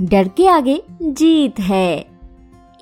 डर के आगे जीत है।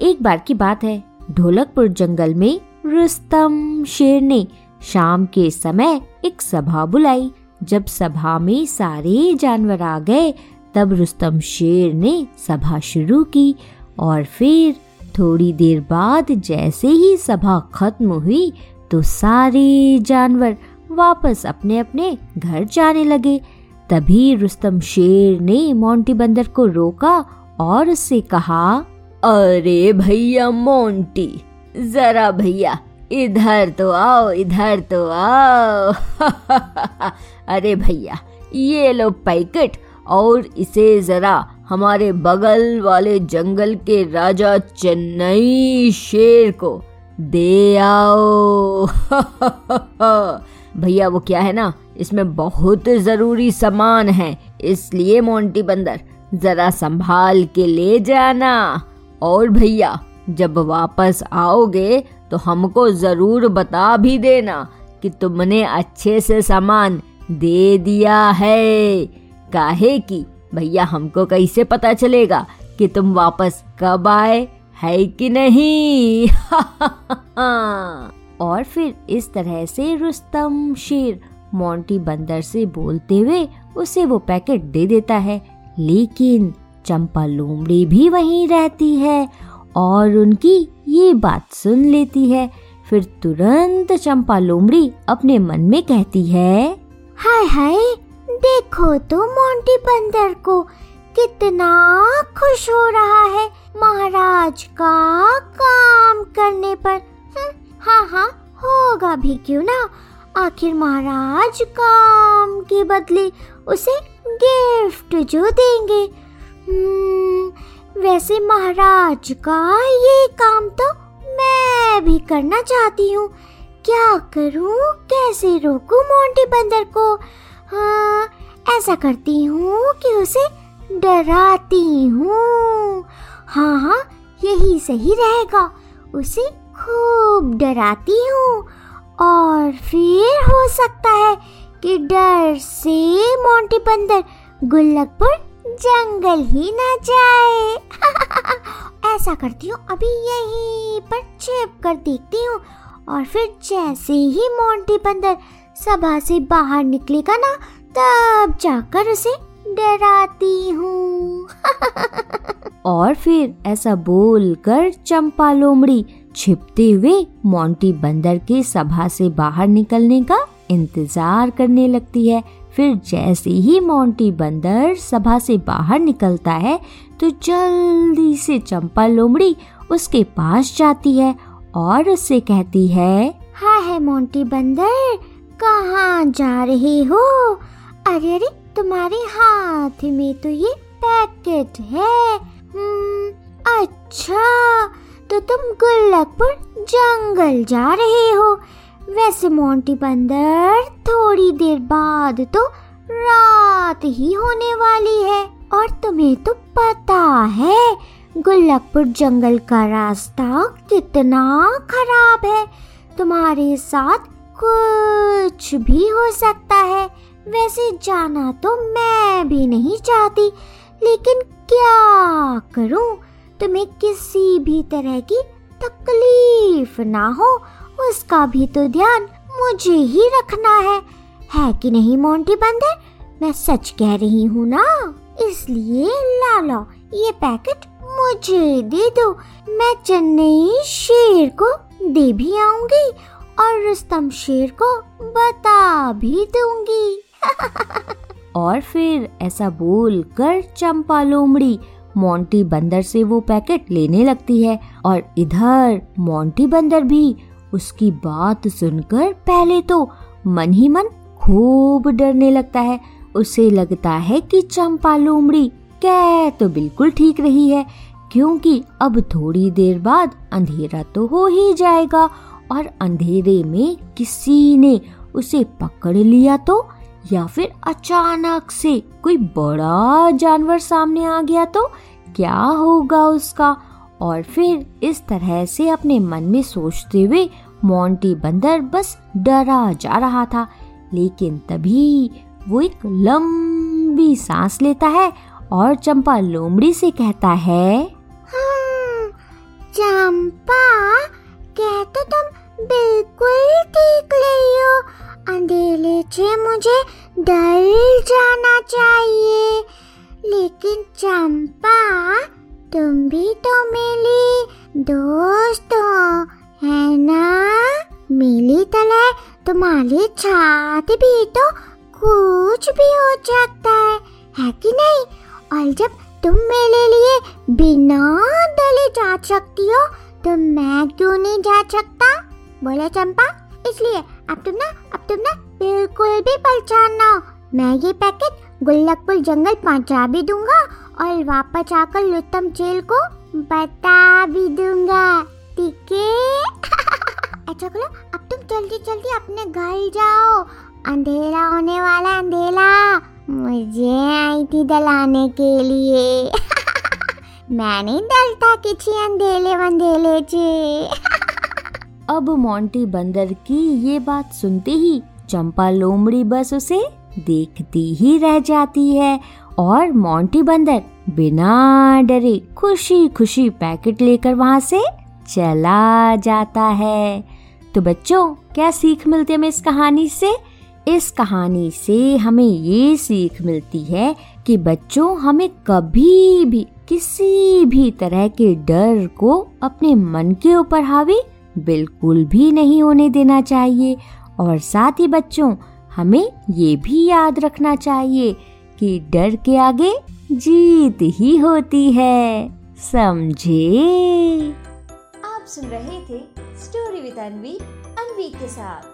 एक बार की बात है, ढोलकपुर जंगल में रुस्तम शेर ने शाम के समय एक सभा बुलाई। जब सभा में सारे जानवर आ गए, तब रुस्तम शेर ने सभा शुरू की और फिर थोड़ी देर बाद जैसे ही सभा खत्म हुई तो सारे जानवर वापस अपने अपने घर जाने लगे। तभी रुस्तम शेर ने मोंटी बंदर को रोका और उससे कहा, अरे भैया मोंटी, जरा भैया, इधर तो आओ, इधर तो आओ। अरे भैया, ये लो पैकेट और इसे जरा हमारे बगल वाले जंगल के राजा चेन्नई शेर को दे आओ। भैया, वो क्या है ना? इसमें बहुत ज़रूरी सामान है, इसलिए मोंटी बंदर, जरा संभाल के ले जाना। और भैया, जब वापस आओगे तो हमको ज़रूर बता भी देना कि तुमने अच्छे से सामान दे दिया है। काहे की, भैया, हमको कैसे पता चलेगा कि तुम वापस कब आए, है कि नहीं? और फिर इस तरह से रुस्तम शेर मोंटी बंदर से बोलते हुए उसे वो पैकेट दे देता है। लेकिन चंपा लोमड़ी भी वहीं रहती है और उनकी ये बात सुन लेती है। फिर तुरंत चंपा लोमड़ी अपने मन में कहती है हाय हाय देखो तो मोंटी बंदर को कितना खुश हो रहा है। महाराज का काम करने पर हम्म, हाँ हाँ होगा भी क्यों ना? आखिर महाराज काम के बदले उसे गिफ्ट जो देंगे। हम्म, वैसे महाराज का ये काम तो मैं भी करना चाहती हूँ। क्या करूँ? कैसे रोकूं मोंटी बंदर को? हाँ ऐसा करती हूँ कि उसे डराती हूँ। हाँ हाँ यही सही रहेगा। उसे खूब डराती हूँ। और फिर हो सकता है कि डर से मोंटी बंदर गुल्लकपुर जंगल ही ना जाए। ऐसा करती हूँ, अभी यहीं पर छिप कर देखती हूँ। और फिर जैसे ही मोंटी बंदर सभा से बाहर निकलेगा ना, तब जाकर उसे डराती हूँ। और फिर ऐसा बोलकर चंपा लोमड़ी छिपते हुए मोंटी बंदर के सभा से बाहर निकलने का इंतज़ार करने लगती है। फिर जैसे ही मोंटी बंदर सभा से बाहर निकलता है तो जल्दी से चंपा लोमड़ी उसके पास जाती है और उससे कहती है हाँ है मोंटी बंदर कहाँ जा रहे हो? अरे अरे तुम्हारे हाथ में तो ये पैकेट है। हम्म, अच्छा तो तुम गुल्लकपुर जंगल जा रहे हो। वैसे मोंटी बंदर थोड़ी देर बाद तो रात ही होने वाली है। और तुम्हें तो पता है, गुल्लकपुर जंगल का रास्ता कितना खराब है। तुम्हारे साथ कुछ भी हो सकता है। वैसे जाना तो मैं भी नहीं चाहती, लेकिन क्या करूँ? तुम्हें किसी भी तरह की तकलीफ़ ना हो, उसका भी तो ध्यान मुझे ही रखना है। है कि नहीं, मोंटी बंदर? मैं सच कह रही हूँ ना? इसलिए ला लो ये पैकेट मुझे दे दो। मैं चेन्नई शेर को दे भी आऊँगी और रुस्तम शेर को बता भी दूँगी। और फिर ऐसा बोल कर चंपा लोमड़ी मोंटी बंदर से वो पैकेट लेने लगती है और इधर मोंटी बंदर भी उसकी बात सुनकर पहले तो मन ही मन खूब डरने लगता है। उसे लगता है कि चंपा लोमड़ी कह तो बिल्कुल ठीक रही है, क्योंकि अब थोड़ी देर बाद अंधेरा तो हो ही जाएगा और अंधेरे में किसी ने उसे पकड़ लिया तो या फिर अचानक से कोई बड़ा जानवर सामने आ गया तो क्या होगा उसका? और फिर इस तरह से अपने मन में सोचते हुए मोंटी बंदर बस डरा जा रहा था लेकिन तभी वो एक लंबी सांस लेता है और चंपा लोमड़ी से कहता है हाँ, चंपा कह तो तुम बिल्कुल ठीक रही हो। अंधेरे से मुझे डर जाना चाहिए। लेकिन चंपा, तुम भी तो मिली दोस्त हो, है ना? मिली तरह तुम्हारी छाती भी तो कुछ भी हो सकता है है कि नहीं? और जब तुम मेरे लिए बिना डले जा सकती हो तो मैं क्यों नहीं जा सकता? बोले चंपा, इसलिए अब तुम ना, अब तुम ना बिल्कुल भी परेशान ना मैं ये पैकेट गुल्लकपुर जंगल पहुँचा भी दूँगा और वापस आकर लुत्तम चेल को बता भी दूँगा। ठीक है? अच्छा करो अब तुम जल्दी जल्दी अपने घर जाओ। अंधेरा होने वाला अंधेरा। मुझे आई थी दलाने के लिए। मैं नहीं डलता किसी अंधेले वंधेले चे अब मोंटी बंदर की ये बात सुनते ही चंपा लोमड़ी बस उसे देखती ही रह जाती है और मोंटी बंदर बिना डरे खुशी खुशी पैकेट लेकर वहाँ से चला जाता है। तो बच्चों, क्या सीख मिलती है हमें इस कहानी से? इस कहानी से हमें ये सीख मिलती है कि बच्चों, हमें कभी भी, किसी भी तरह के डर को अपने मन के ऊपर हावी बिल्कुल भी नहीं होने देना चाहिए। और साथ ही बच्चों, हमें ये भी याद रखना चाहिए कि डर के आगे जीत ही होती है। समझे? आप सुन रहे थे स्टोरी विद अनवी अनवी के साथ।